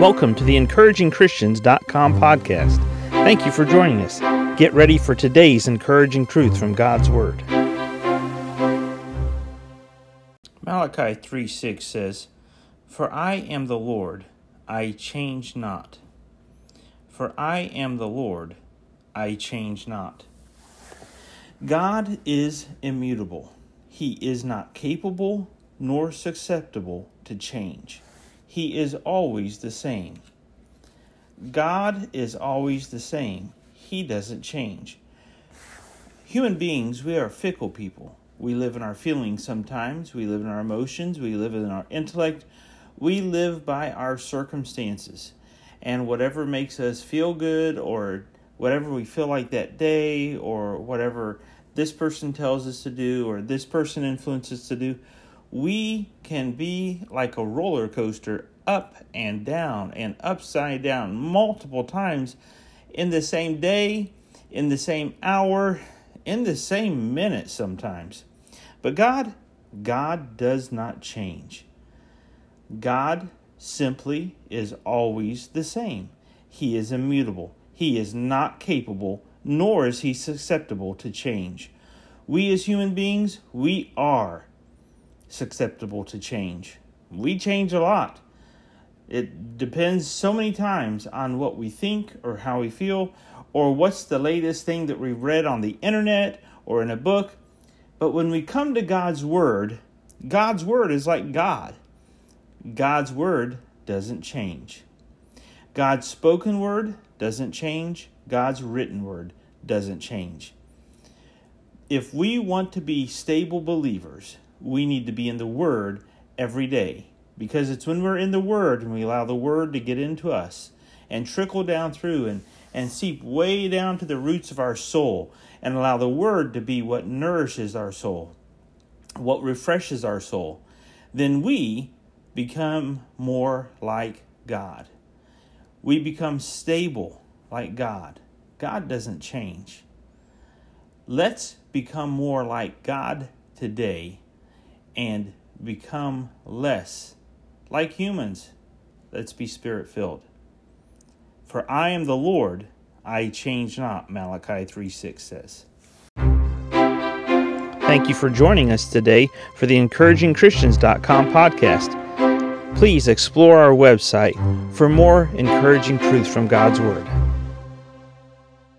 Welcome to the encouragingchristians.com podcast. Thank you for joining us. Get ready for today's encouraging truth from God's Word. Malachi 3 6 says, For I am the Lord, I change not. For I am the Lord, I change not. God is immutable. He is not capable nor susceptible to change. He is always the same. God is always the same. He doesn't change. Human beings, we are fickle people. We live in our feelings sometimes, we live in our emotions, we live in our intellect, we live by our circumstances. And whatever makes us feel good, or whatever we feel like that day, or whatever this person tells us to do, or this person influences to do, we can be like a roller coaster up and down and upside down multiple times in the same day, in the same hour, in the same minute sometimes. But God, God does not change. God simply is always the same. He is immutable. He is not capable, nor is he susceptible to change. We as human beings, we are susceptible to change. We change a lot. It depends so many times on what we think or how we feel or what's the latest thing that we read on the internet or in a book. But when we come to God's Word, God's Word is like God. God's Word doesn't change. God's spoken Word doesn't change. God's written Word doesn't change. If we want to be stable believers, we need to be in the Word every day because it's when we're in the Word and we allow the Word to get into us and trickle down through and, and seep way down to the roots of our soul and allow the Word to be what nourishes our soul, what refreshes our soul, then we become more like God. We become stable like God. God doesn't change. Let's become more like God today and become less like humans. Let's be spirit filled. For I am the Lord, I change not, Malachi 3 6 says. Thank you for joining us today for the encouragingchristians.com podcast. Please explore our website for more encouraging truths from God's Word.